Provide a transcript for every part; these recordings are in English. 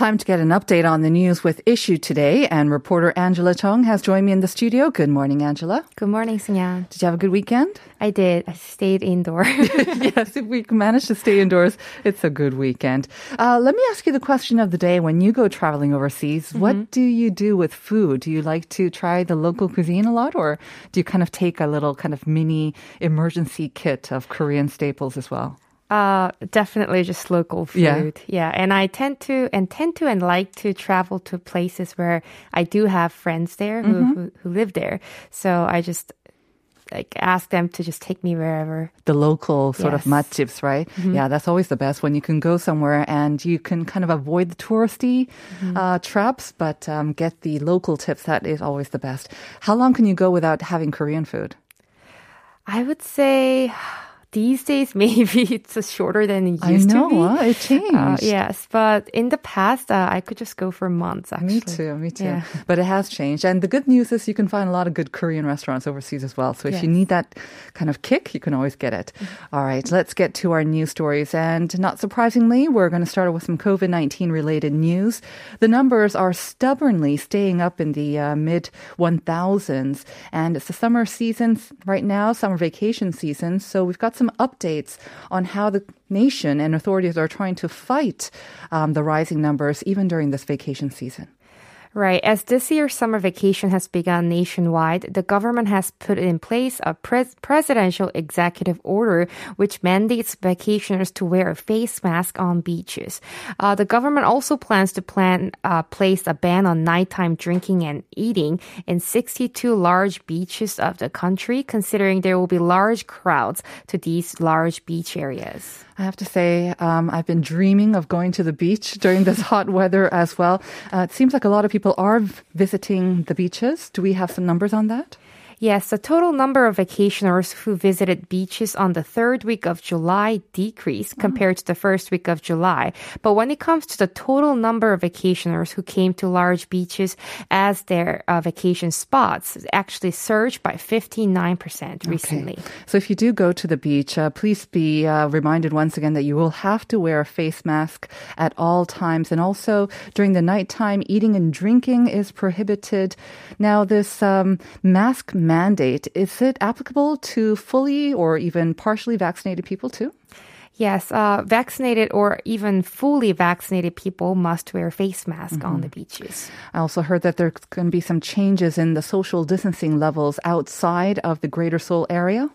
Time to get an update on the news with Issue today, and reporter Angela Chung has joined me in the studio. Good morning, Angela. Good morning, Sunyan. Did you have a good weekend? I did. I stayed indoors. yes, if we managed to stay indoors, it's a good weekend. Uh, let me ask you the question of the day. When you go traveling overseas, what do you do with food? Do you like to try the local cuisine a lot, or do you kind of take a little kind of mini emergency kit of Korean staples as well? Uh, definitely just local food. Yeah. yeah. And I tend to and tend to and like to travel to places where I do have friends there who, who, who live there. So I just like ask them to just take me wherever. the local sort of Yes. matchips, right? Yeah, that's always the best when you can go somewhere and you can kind of avoid the touristy uh, traps, but um, get the local tips. That is always the best. How long can you go without having Korean food? I would say these days maybe it's shorter than it I used know, to be. uh, it changed. Uh, yes, but in the past, uh, I could just go for months. Actually, Me too, me too. Yeah. But it has changed. And the good news is you can find a lot of good Korean restaurants overseas as well. So if you Yes. Mm-hmm. need that kind of kick, you can always get it. All right, let's get to our news stories. And not surprisingly, we're going to start with some COVID 19 related news. The numbers are stubbornly staying up in the uh, mid 1000s. And it's the summer season right now, summer vacation season. So we've got some updates on how the nation and authorities are trying to fight um, the rising numbers even during this vacation season. Right. As this year's summer vacation has begun nationwide, the government has put in place a pres- presidential executive order which mandates vacationers to wear a face mask on beaches. Uh, the government also plans to plan uh, place a ban on nighttime drinking and eating in 62 large beaches of the country, considering there will be large crowds to these large beach areas. I have to say, um, I've been dreaming of going to the beach during this hot weather as well. Uh, it seems like a lot of people are visiting the beaches. Do we have some numbers on that? Yes, the total number of vacationers who visited beaches on the third week of July decreased compared to the first week of July. But when it comes to the total number of vacationers who came to large beaches as their uh, vacation spots, it actually surged by 59% recently. So if you do go to the beach, uh, please be uh, reminded once again that you will have to wear a face mask at all times. And also during the nighttime, eating and drinking is prohibited. Now, this um, mask mandate, is it applicable to fully or even partially vaccinated people too? Yes, uh, vaccinated or even fully vaccinated people must wear face mask on the beaches. I also heard that there's going to be some changes in the social distancing levels outside of the Greater Seoul area.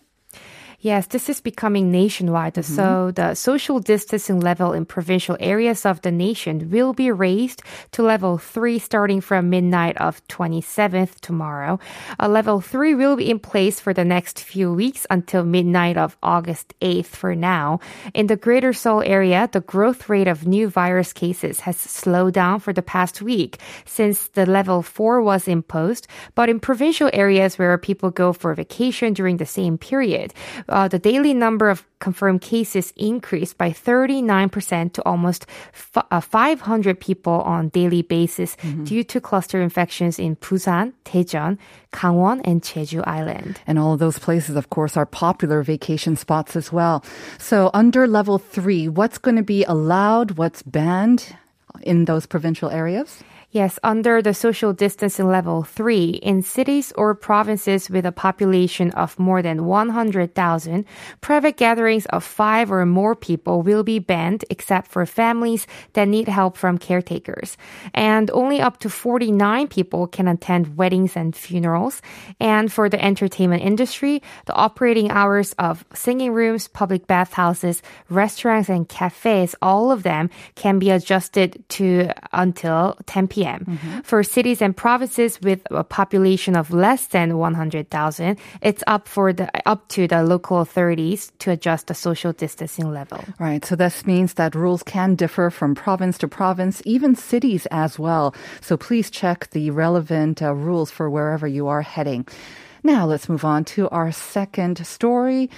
Yes, this is becoming nationwide. So the social distancing level in provincial areas of the nation will be raised to level three starting from midnight of 27th tomorrow. Uh, level three will be in place for the next few weeks until midnight of August 8th for now. In the greater Seoul area, the growth rate of new virus cases has slowed down for the past week since the level four was imposed. But in provincial areas where people go for vacation during the same period, uh, the daily number of confirmed cases increased by 39% to almost f- uh, 500 people on daily basis due to cluster infections in Busan, Daejeon, Gangwon, and Jeju Island. And all of those places, of course, are popular vacation spots as well. So under level three, what's going to be allowed? What's banned in those provincial areas? Yes, under the social distancing level three, in cities or provinces with a population of more than 100,000, private gatherings of five or more people will be banned except for families that need help from caretakers. And only up to 49 people can attend weddings and funerals. And for the entertainment industry, the operating hours of singing rooms, public bathhouses, restaurants, and cafes, all of them can be adjusted to until 10 p.m. p.m. Mm-hmm. For cities and provinces with a population of less than 100,000, it's up for the up to the local authorities to adjust the social distancing level. Right. So this means that rules can differ from province to province, even cities as well. So please check the relevant uh, rules for wherever you are heading. Now let's move on to our second story.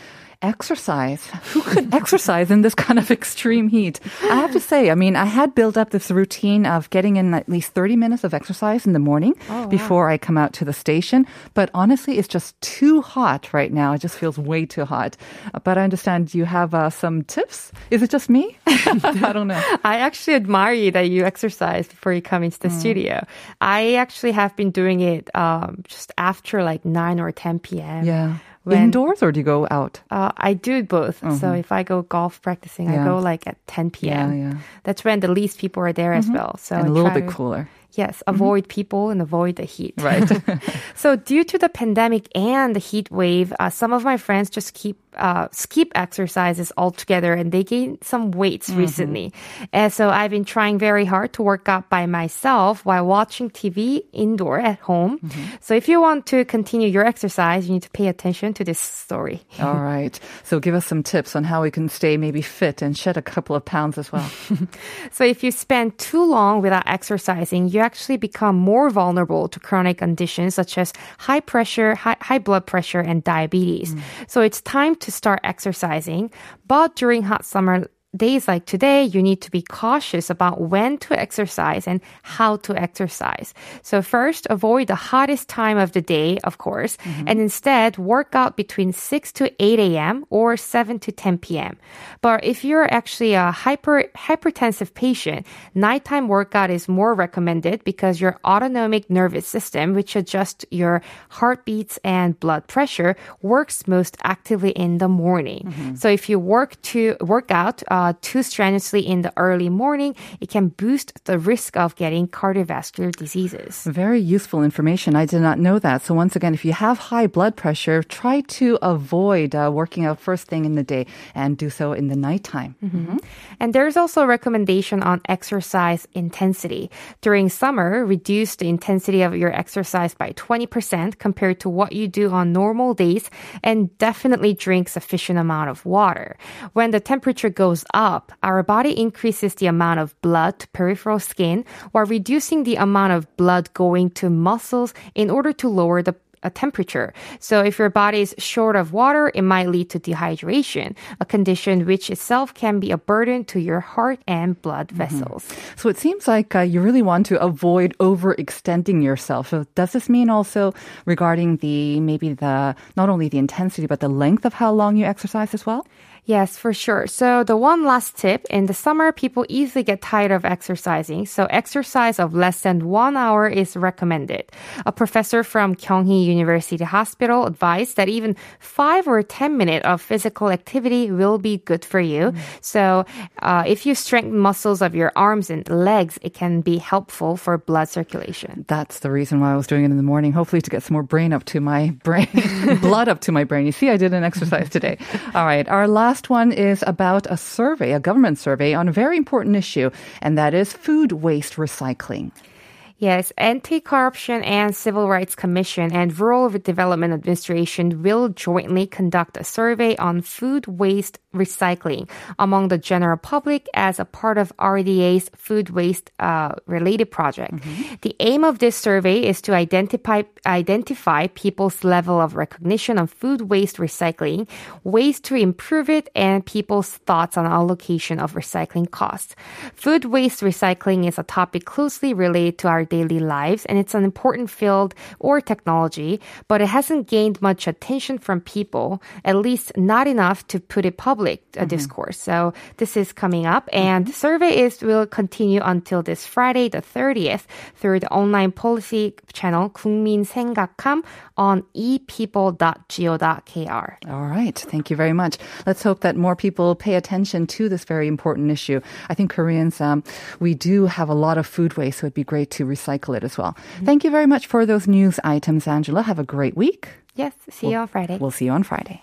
Exercise. Who could exercise in this kind of extreme heat? I have to say, I mean, I had built up this routine of getting in at least 30 minutes of exercise in the morning before I come out to the station. But honestly, it's just too hot right now. It just feels way too hot. But I understand you have uh, some tips. Is it just me? I don't know. I actually admire you that you exercise before you come into the Mm. studio. I actually have been doing it um, just after like 9 or 10 p.m. Yeah. When- Indoors or do you go out? Uh, I do both. So if I go golf practicing, I Mm-hmm. Go like at 10 p.m. Yeah, yeah. That's when the least people are there as well. So and I a little bit to- cooler. Yes, avoid people and avoid the heat. Right. so due to the pandemic and the heat wave, uh, some of my friends just keep uh, skip exercises altogether, and they gained some weights Mm-hmm. recently. And so I've been trying very hard to work out by myself while watching TV indoor at home. Mm-hmm. So if you want to continue your exercise, you need to pay attention to this story. All right. So give us some tips on how we can stay maybe fit and shed a couple of pounds as well. So if you spend too long without exercising, you actually become more vulnerable to chronic conditions such as high pressure, high, high blood pressure, and diabetes. So it's time to start exercising. But during hot summer days like today, you need to be cautious about when to exercise and how to exercise. So first, avoid the hottest time of the day, of course, and instead work out between 6 to 8 a.m. or 7 to 10 p.m. But if you're actually a hyper hypertensive patient, nighttime workout is more recommended because your autonomic nervous system, which adjusts your heartbeats and blood pressure, works most actively in the morning. So if you work to work out uh, too strenuously in the early morning, it can boost the risk of getting cardiovascular diseases. Very useful information. I did not know that. So once again, if you have high blood pressure, try to avoid uh, working out first thing in the day and do so in the nighttime. And there's also a recommendation on exercise intensity. During summer, reduce the intensity of your exercise by 20% compared to what you do on normal days and definitely drink sufficient amount of water. When the temperature goes up, our body increases the amount of blood to peripheral skin while reducing the amount of blood going to muscles in order to lower the a temperature. So if your body is short of water, it might lead to dehydration, a condition which itself can be a burden to your heart and blood vessels. So it seems like uh, you really want to avoid overextending yourself. So does this mean also regarding the maybe the not only the intensity but the length of how long you exercise as well? Yes, for sure. So the one last tip, in the summer, people easily get tired of exercising. So exercise of less than one hour is recommended. A professor from Kyunghee University Hospital advised that even five or 10 minutes of physical activity will be good for you. So uh, if you strengthen muscles of your arms and legs, it can be helpful for blood circulation. That's the reason why I was doing it in the morning, hopefully to get some more brain up to my brain, blood up to my brain. You see, I did an exercise today. All right. Our last one is about a survey, a government survey on a very important issue, and that is food waste recycling. Yes, Anti-Corruption and Civil Rights Commission and Rural Development Administration will jointly conduct a survey on food waste recycling among the general public as a part of RDA's food waste uh, related project. The aim of this survey is to identify identify people's level of recognition of food waste recycling, ways to improve it, and people's thoughts on allocation of recycling costs. Food waste recycling is a topic closely related to our daily lives, and it's an important field or technology, but it hasn't gained much attention from people, at least not enough to put it public uh, discourse. So this is coming up, and the survey is will continue until this Friday, the 30th, through the online policy channel 국민 생각함 on epeople.go.kr. All right. Thank you very much. Let's hope that more people pay attention to this very important issue. I think Koreans, um, we do have a lot of food waste, so it'd be great to recycle it as well. Thank you very much for those news items, Angela. Have a great week. Yes, see you on Friday. We'll see you on Friday.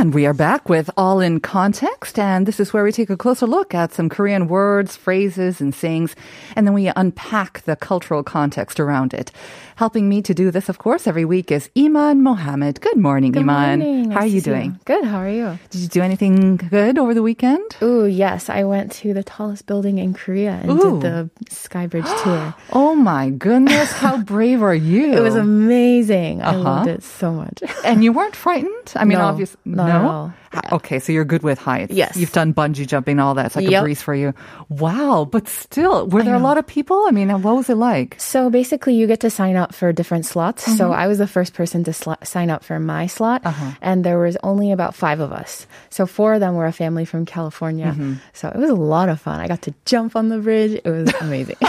And we are back with All in Context, and this is where we take a closer look at some Korean words, phrases, and sayings, and then we unpack the cultural context around it. Helping me to do this, of course, every week is Iman Mohammed. Good morning, Good Iman. morning. How are you doing? Good. How are you? Did you do anything good over the weekend? Oh yes. I went to the tallest building in Korea and Ooh. did the Skybridge tour. Oh my goodness, how brave are you? It was amazing. I Uh-huh. loved it so much. And you weren't frightened? I mean, No, obviously, not no. Ha- Okay, so you're good with heights. Yes. You've done bungee jumping, all that. It's like a breeze for you. Wow, but still, were there a lot of people? I mean, what was it like? So basically, you get to sign up for different slots. Mm-hmm. So I was the first person to sl- sign up for my slot, Uh-huh. and there was only about five of us. So four of them were a family from California. Mm-hmm. So it was a lot of fun. I got to jump on the bridge. It was amazing.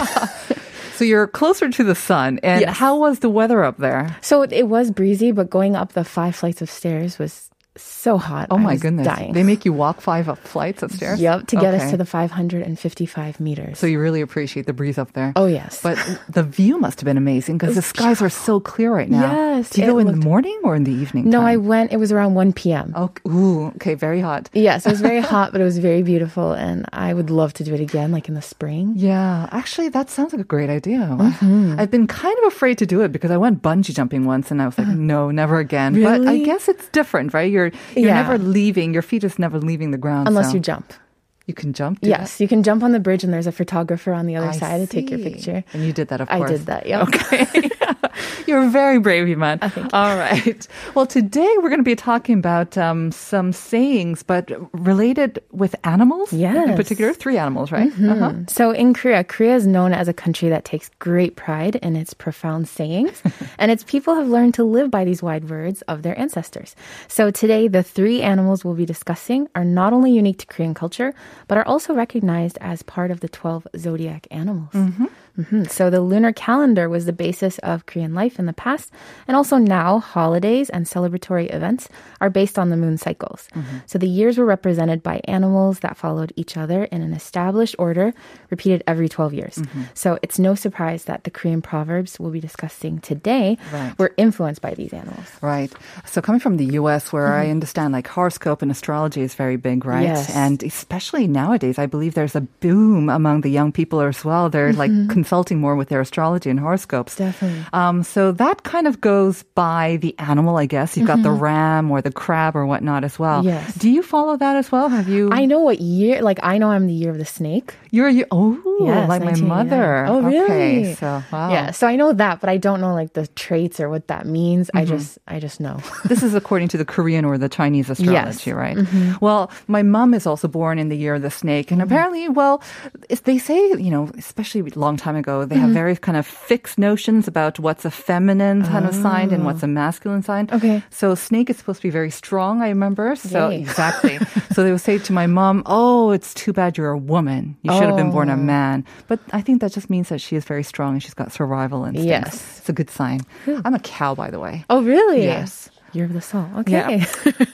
So you're closer to the sun. And Yes. how was the weather up there? so it was breezy, but going up the five flights of stairs was so hot. Oh my goodness. dying. They make you walk five up flights of stairs? Yep, to get us to the 555 meters. So you really appreciate the breeze up there. oh yes, But the view must have been amazing because the skies are so clear right now. Yes, Do you go in the morning or in the evening? no, I went. It was around 1 p.m. Oh, ooh, okay, very hot. Yes, it was very hot, but it was very beautiful, and I would love to do it again, like in the spring. Yeah, actually, that sounds like a great idea. Mm-hmm. I've been kind of afraid to do it because I went bungee jumping once and I was like, no, never again. But I. Guess it's different, right? You're you're Yeah. never leaving. Your feet is never leaving the ground. Unless so you jump. you can jump. Yes, you can jump on the bridge, and there's a photographer on the other I side to take your picture. And you did that, of course. I did that. Yeah. Okay. You're very brave, Iman. All right. Well, today we're going to be talking about um, some sayings, but related with animals. Yeah in particular, three animals, right? Uh-huh. So in Korea, Korea is known as a country that takes great pride in its profound sayings, and its people have learned to live by these wide words of their ancestors. So today, the three animals we'll be discussing are not only unique to Korean culture, but are also recognized as part of the 12 zodiac animals. Mhm. So the lunar calendar was the basis of Korean life in the past, and also now holidays and celebratory events are based on the moon cycles. Mm-hmm. So the years were represented by animals that followed each other in an established order, repeated every 12 years. Mm-hmm. So it's no surprise that the Korean proverbs we'll be discussing today Right. were influenced by these animals. Right. So coming from the US where I mm-hmm. understand like horoscope and astrology is very big, right? Yes. And especially nowadays, I believe there's a boom among the young people as well. They're like consulting more with their astrology and horoscopes. Definitely. Um, so that kind of goes by the animal, I guess. You've got the mm-hmm. ram or the crab or whatnot as well. Yes. Do you follow that as well? Have you? I know what year, like I know I'm the year of the snake. You're, you, oh, Yes, like my mother. Oh, Okay. really? So, wow. Yeah, so I know that, but I don't know like the traits or what that means. I Mm-hmm. just, I just know. This is according to the Korean or the Chinese astrology, Yes. right? Mm-hmm. Well, my mom is also born in the year of the snake, and mm-hmm. apparently, well, they say, you know, especially a long time ago, they have very kind of fixed notions about what's a feminine kind of sign and what's a ah. masculine sign. Okay. So snake is supposed to be very strong, I remember. So Yay. exactly. so they would say to my mom, "Oh, it's too bad you're a woman. You should have been born a oh. man." But I think that just means that she is very strong and she's got survival instincts. Yes. It's a good sign. I'm a cow, by the way. Oh, really? Yes. Year of the soul. Yeah. Okay.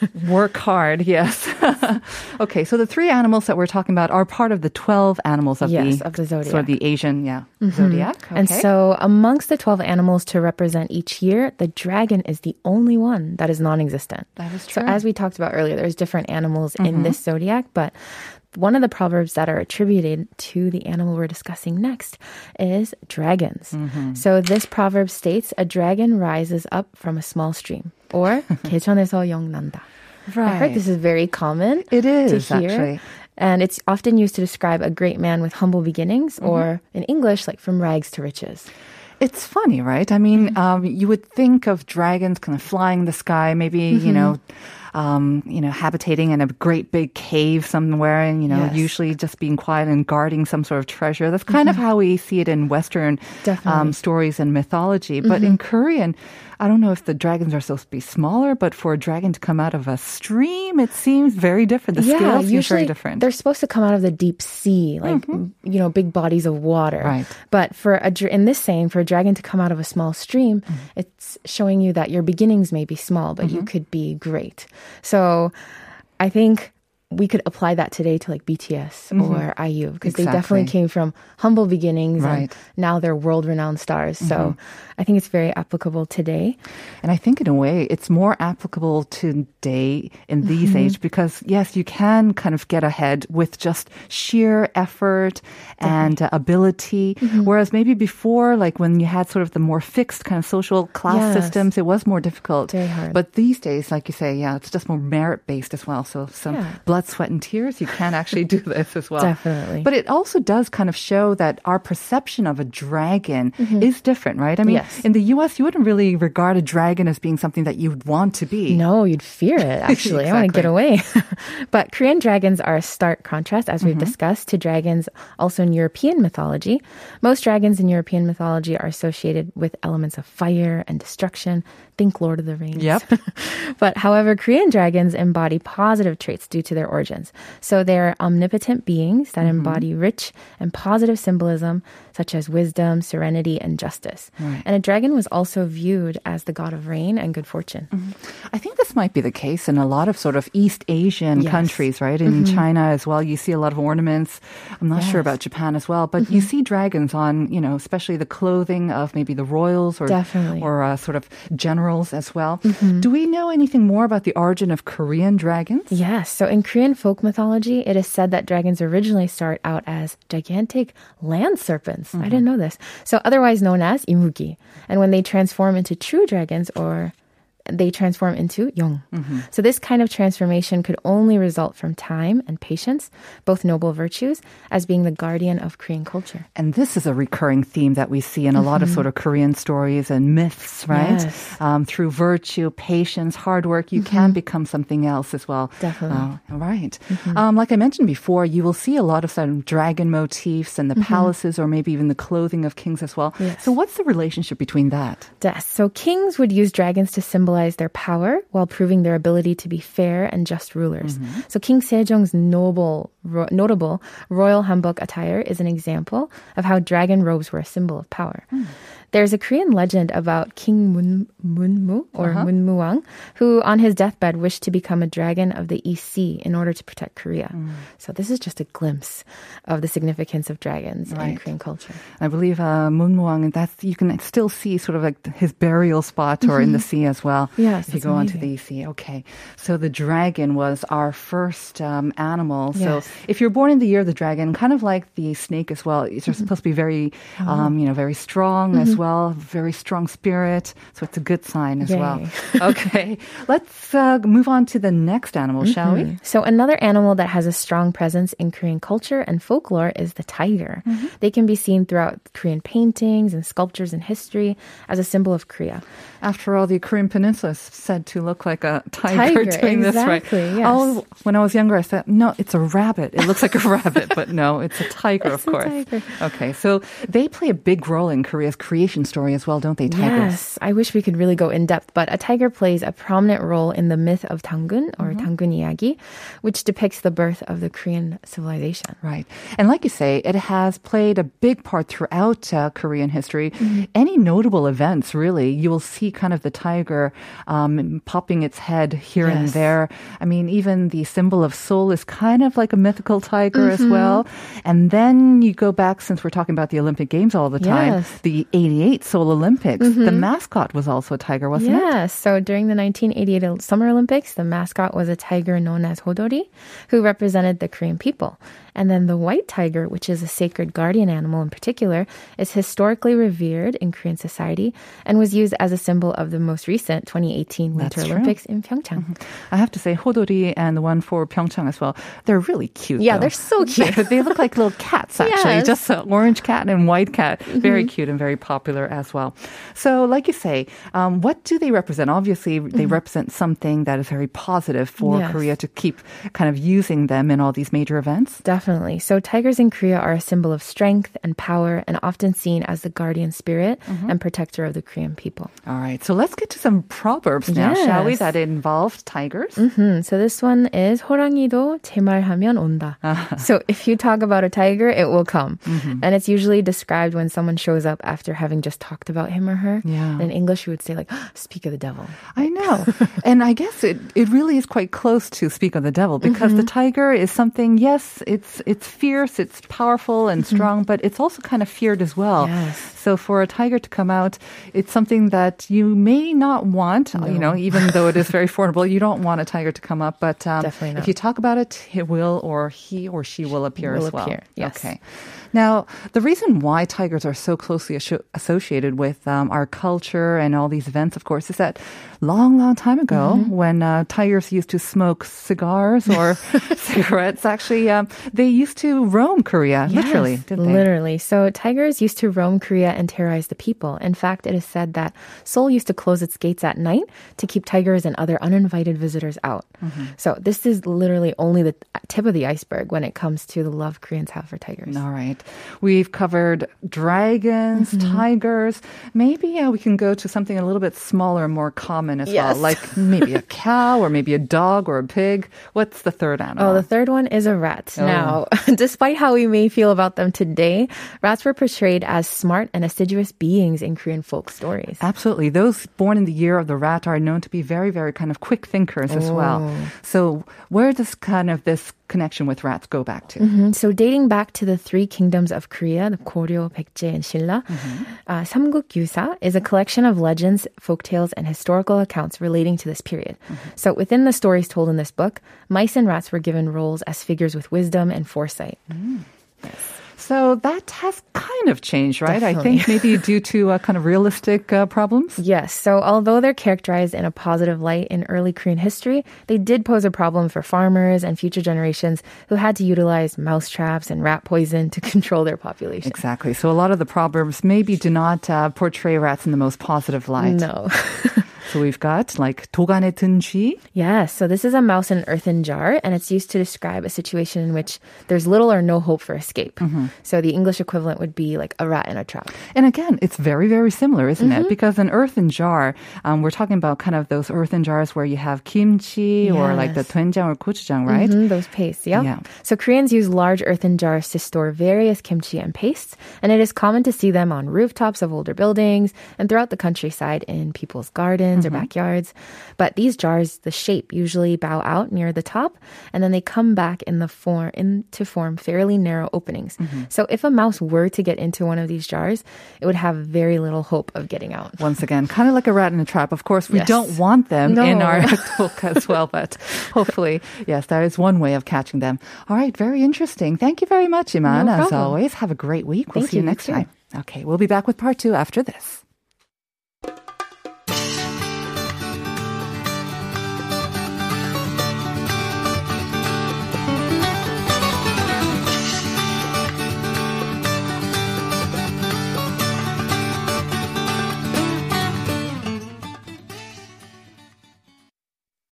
Work hard, yes. okay, so the three animals that we're talking about are part of the 12 animals of Yes, the of the zodiac. Mm-hmm. Sort of the Asian, yeah, zodiac. And so, amongst the 12 animals to represent each year, the dragon is the only one that is non existent. That is So, true. Mm-hmm. as we talked about earlier, there's different animals in this zodiac, but one of the proverbs that are attributed to the animal we're discussing next is dragons. Mm-hmm. So, this proverb states a dragon rises up from a small stream, or 개천에서 영난다. I heard this is very common. It is, to hear. actually. And it's often used to describe a great man with humble beginnings, Mm-hmm. or in English, like from rags to riches. It's funny, right? I mean, um, you would think of dragons kind of flying in the sky, maybe, you know, um, you know, habitating in a great big cave somewhere and, you know, Yes. usually just being quiet and guarding some sort of treasure. That's kind of mm-hmm. how we see it in Western um, stories and mythology. But mm-hmm. in Korean, I don't know if the dragons are supposed to be smaller, but for a dragon to come out of a stream, it seems very different. The scale seems usually very different. they're supposed to come out of the deep sea, like mm-hmm. you know, big bodies of water. Right. But for a in this saying, for a dragon to come out of a small stream, it's showing you that your beginnings may be small, but you could be great. So, I think. We could apply that today to like BTS or IU because they definitely came from humble beginnings Right. and now they're world renowned stars. So I think it's very applicable today. And I think in a way it's more applicable today in these Mm-hmm. age because yes, you can kind of get ahead with just sheer effort and uh, ability. Mm-hmm. Whereas maybe before, like when you had sort of the more fixed kind of social class Yes. systems, it was more difficult. Very hard. But these days, like you say, yeah, it's just more merit based as well. So some Yeah. Blood, sweat, and tears, you can actually do this as well. Definitely. But it also does kind of show that our perception of a dragon is different, right? I mean, Mm-hmm. Yes. in the US, you wouldn't really regard a dragon as being something that you would want to be. No, you'd fear it, actually. I want to get away. but Korean dragons are a stark contrast, as we've Mm-hmm. discussed, to dragons also in European mythology. Most dragons in European mythology are associated with elements of fire and destruction. Think Lord of the Rings. Yep. but however, Korean dragons embody positive traits due to their origins. So they're omnipotent beings that Mm-hmm. embody rich and positive symbolism, such as wisdom, serenity, and justice. And a dragon was also viewed as the god of rain and good fortune. I think this might be the case in a lot of sort of East Asian Yes. Mm-hmm. countries, right? In China as well, you see a lot of ornaments. I'm not sure Yes. Mm-hmm. about Japan as well, but you see dragons on, you know, especially the clothing of maybe the royals or Definitely. Mm-hmm. or uh, sort of generals as well. Do we know anything more about the origin of Korean dragons? Yes. So in Korean folk mythology, it is said that dragons originally start out as gigantic land serpents. I mm-hmm. didn't know this. So otherwise known as imugi. And when they transform into true dragons or they transform into yong. So this kind of transformation could only result from time and patience, both noble virtues, as being the guardian of Korean culture. And this is a recurring theme that we see in a lot of sort of Korean stories and myths, right? Mm-hmm. Yes. Um, through virtue, patience, hard work, you can become something else as well. Definitely. Uh, all right. Um, like I mentioned before, you will see a lot of some dragon motifs in the palaces or maybe even the clothing of kings as well. Yes. So, what's the relationship between that? Yes. So kings would use dragons to symbolize their power while proving their ability to be fair and just rulers. Mm-hmm. So King Sejong's noble, ro- notable royal hanbok attire is an example of how dragon robes were a symbol of power. Hmm. There's a Korean legend about King Mun, Munmu or Munmuang, who on his deathbed wished to become a dragon of the East Sea in order to protect Korea. So this is just a glimpse of the significance of dragons in Korean culture. I believe uh, Munmuang, and that's you can still see sort of like his burial spot or in the sea as well. Yes, if you go onto amazing. the East sea. Okay, so the dragon was our first um, animal. So if you're born in the year of the dragon, kind of like the snake as well, Mm-hmm. you're supposed to be very, Oh. um, you know, very strong as well, very strong spirit. So it's a good sign as well. Okay, let's uh, move on to the next animal, shall we? So, another animal that has a strong presence in Korean culture and folklore is the tiger. Mm-hmm. They can be seen throughout Korean paintings and sculptures and history as a symbol of Korea. After all, the Korean Peninsula is said to look like a tiger, Tiger, doing this, right? exactly, yes. Oh, when I was younger, I said, no, it's a rabbit. It looks like a rabbit, but no, it's a tiger, of a course. tiger. Okay, so they play a big role in Korea's creation creation story as well, don't they, tigers? Yes, I wish we could really go in depth, but a tiger plays a prominent role in the myth of Tangun or mm-hmm. Tangun Yagi, which depicts the birth of the Korean civilization. Right. And like you say, it has played a big part throughout uh, Korean history. Mm-hmm. Any notable events, really, you will see kind of the tiger um, popping its head here yes. and there. I mean, even the symbol of Seoul is kind of like a mythical tiger mm-hmm. as well. And then you go back, since we're talking about the Olympic Games all the time, yes. the 80 1988 Seoul Olympics, mm-hmm. the mascot was also a tiger, wasn't yeah, it? Yes. So during the 1988 Summer Olympics, the mascot was a tiger known as Hodori, who represented the Korean people. And then the white tiger, which is a sacred guardian animal in particular, is historically revered in Korean society and was used as a symbol of the most recent 2018 Winter That's Olympics true. in Pyeongchang. Mm-hmm. I have to say, Hodori and the one for Pyeongchang as well, they're really cute. Yeah, though. they're so cute. they look like little cats, actually, just an orange cat and white cat. Very mm-hmm. cute and very popular popular as well. So, like you say, um, what do they represent? Obviously, they represent something that is very positive for Mm-hmm. Yes. Korea to keep kind of using them in all these major events. Definitely. So tigers in Korea are a symbol of strength and power and often seen as the guardian spirit Mm-hmm. and protector of the Korean people. All right, so let's get to some proverbs now, shall we? Yes. That involve tigers. Hmm, so this one is 호랑이도 제 말하면 온다. So if you talk about a tiger, it will come. Mm-hmm. And it's usually described when someone shows up after having just talked about him or her. Yeah. In English, you would say like, speak of the devil. I know. and I guess it, it really is quite close to speak of the devil because the mm-hmm. tiger is something, yes, it's it's fierce, it's powerful and mm-hmm. strong, but it's also kind of feared as well. Yes. So for a tiger to come out, it's something that you may not want, you know, even though it is very formidable, you don't want a tiger to come up, but um, if you talk about it, it will or he or she will appear Will as well. appear, yes. Okay. Now, the reason why tigers are so closely associated with um, our culture and all these events, of course, is that long, long time ago, Mm-hmm. when uh, tigers used to smoke cigars or cigarettes, actually, um, they used to roam Korea, literally, Yes, they? Literally. So tigers used to roam Korea and terrorize the people. In fact, it is said that Seoul used to close its gates at night to keep tigers and other uninvited visitors out. Mm-hmm. So this is literally only the tip of the iceberg when it comes to the love Koreans have for tigers. All right. We've covered dragons, Mm-hmm. tigers. Maybe uh, we can go to something a little bit smaller and more common as Yes. well, like maybe a cow or maybe a dog or a pig. What's the third animal? Oh, the third one is a rat. Oh. Now, despite how we may feel about them today, rats were portrayed as smart and assiduous beings in Korean folk stories. Absolutely. Those born in the year of the rat are known to be very, very kind of quick thinkers as well. Oh. So where does kind of this connection with rats go back to? Mhm. So dating back to the three kingdoms of Korea, the Koryo, Baekje, and Silla, uh, Samguk Yusa is a collection of legends, folktales, and historical accounts relating to this period. So within the stories told in this book, mice and rats were given roles as figures with wisdom and foresight. So that has kind of changed, right? I think maybe due to uh, kind of realistic uh, problems. Yes, so although they're characterized in a positive light in early Korean history, they did pose a problem for farmers and future generations who had to utilize mouse traps and rat poison to control their population. Exactly. So a lot of the proverbs maybe do not uh, portray rats in the most positive light. No. So we've got like 도간에 든 쥐. Yes, so this is a mouse in an earthen jar, and it's used to describe a situation in which there's little or no hope for escape. So the English equivalent would be like a rat in a trap. And again, it's very, very similar, isn't Mm-hmm. it? Because an earthen jar, um, we're talking about kind of those earthen jars where you have kimchi or like the Yes. doenjang or gochujang, right? Mhm, those pastes, yeah. Yeah. So Koreans use large earthen jars to store various kimchi and pastes, and it is common to see them on rooftops of older buildings and throughout the countryside in people's gardens or mm-hmm. backyards. But these jars, the shape usually bow out near the top, and then they come back in the form in to form fairly narrow openings. Mm-hmm. So if a mouse were to get into one of these jars, it would have very little hope of getting out. Once again, kind of like a rat in a trap. Of course, we Yes. don't want them No. in our book as well, but hopefully, yes, that is one way of catching them. All right, very interesting. Thank you very much, Iman. No as always, have a great week. We'll Thank see you you, you next too. time. Okay, we'll be back with part two after this.